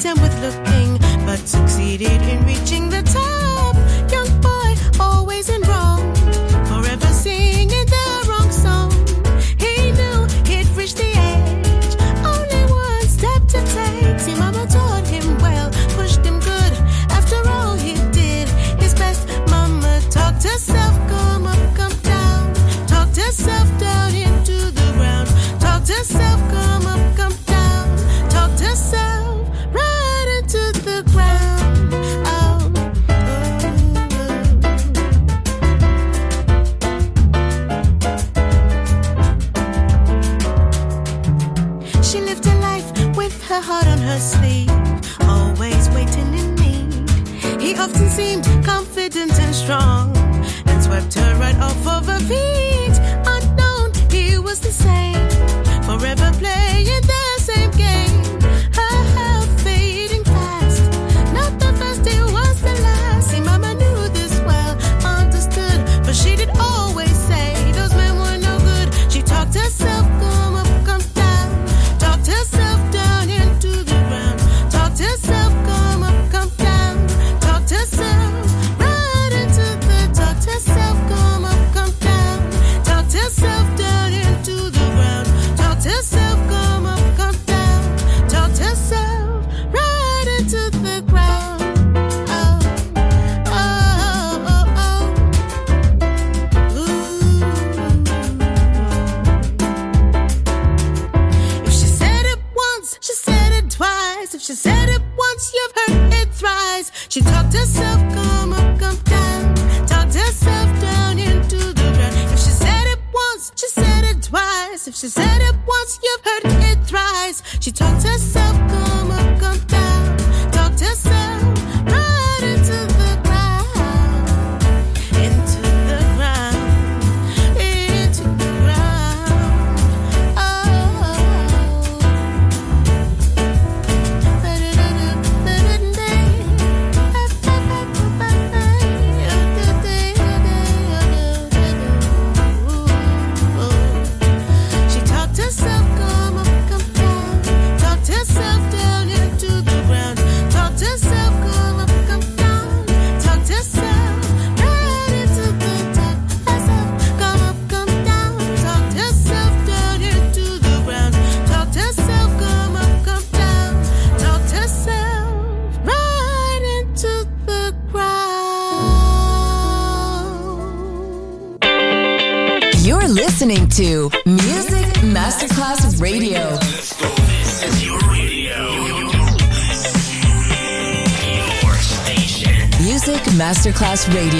content with looking, but succeeded If she said it once, you've heard Radio.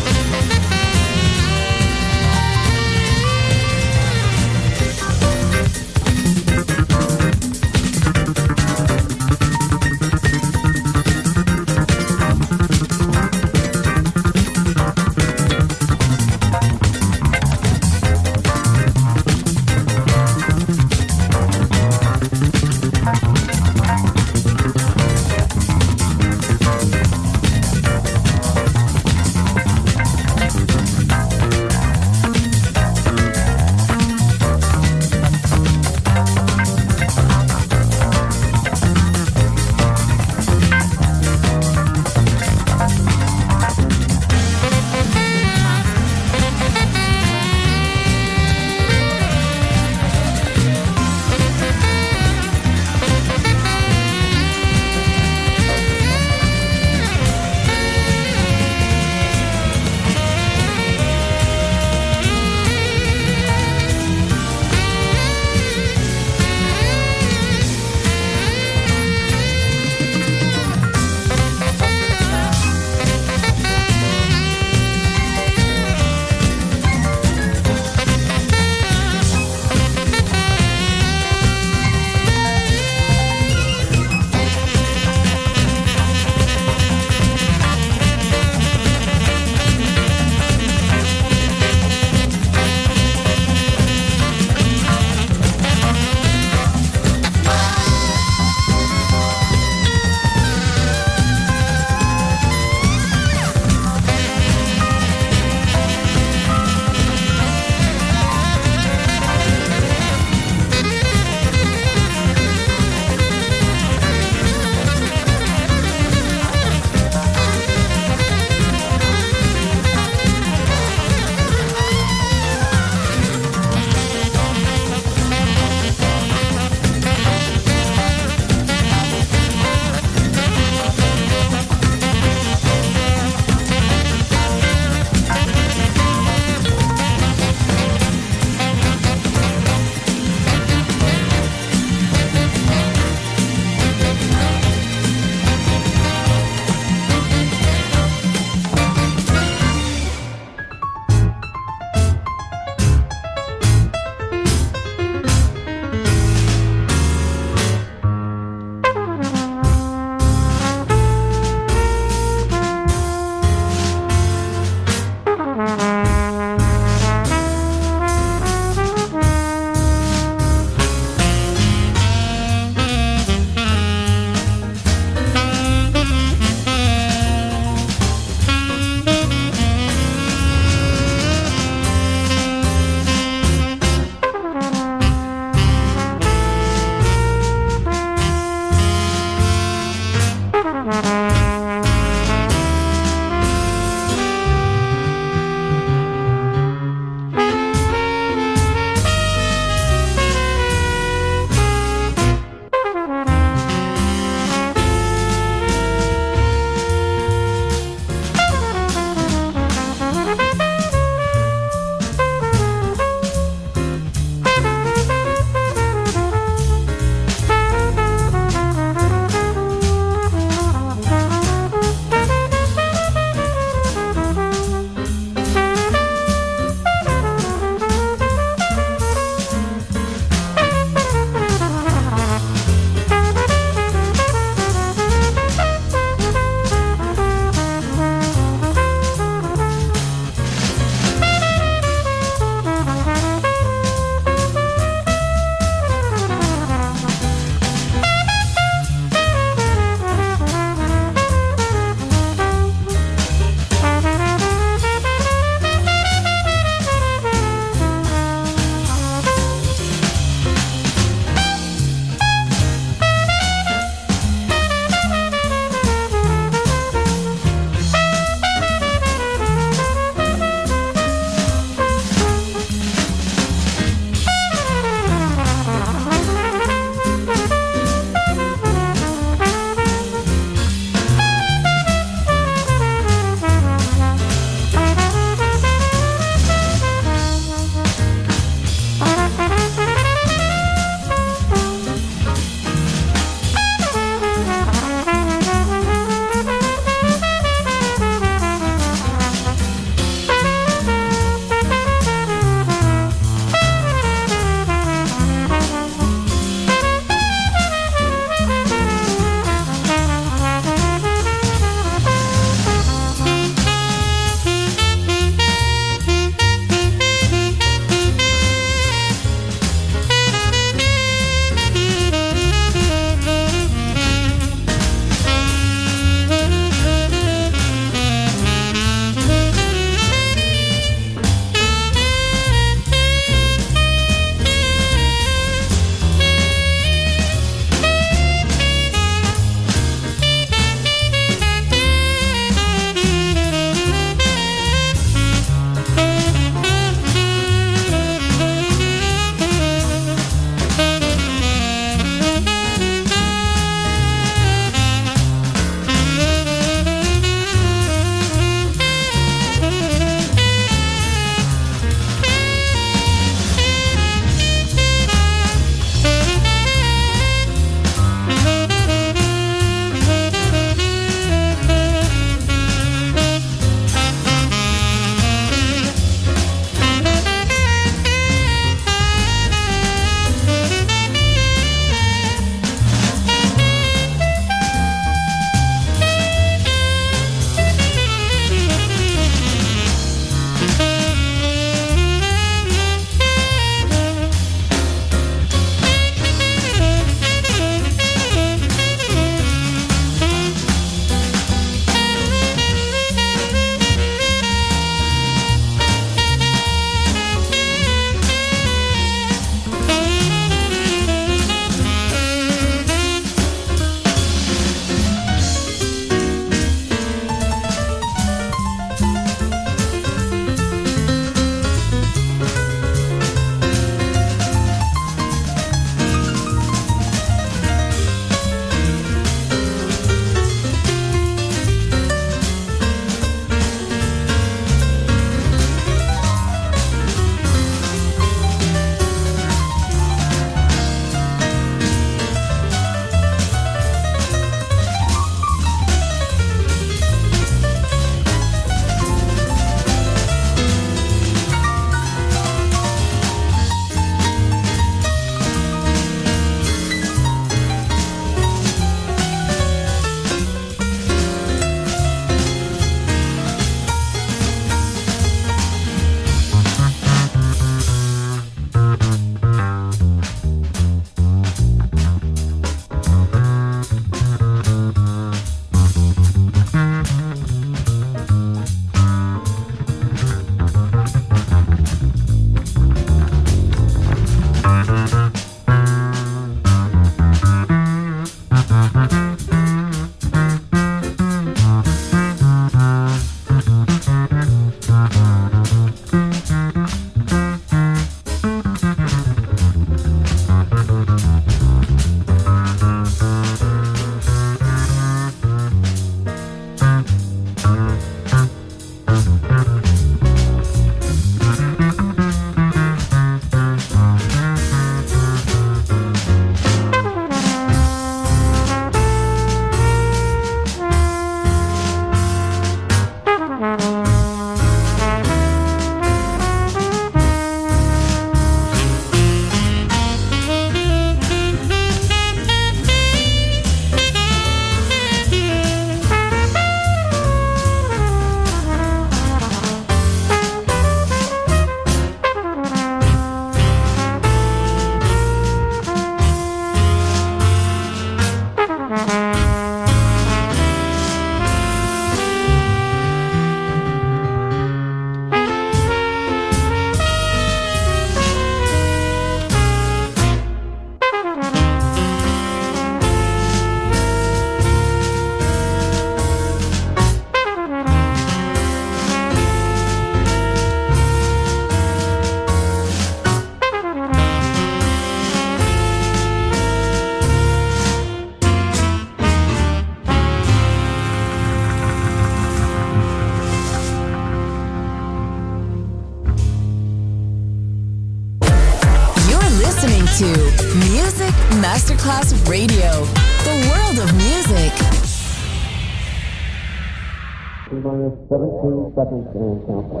เองครับ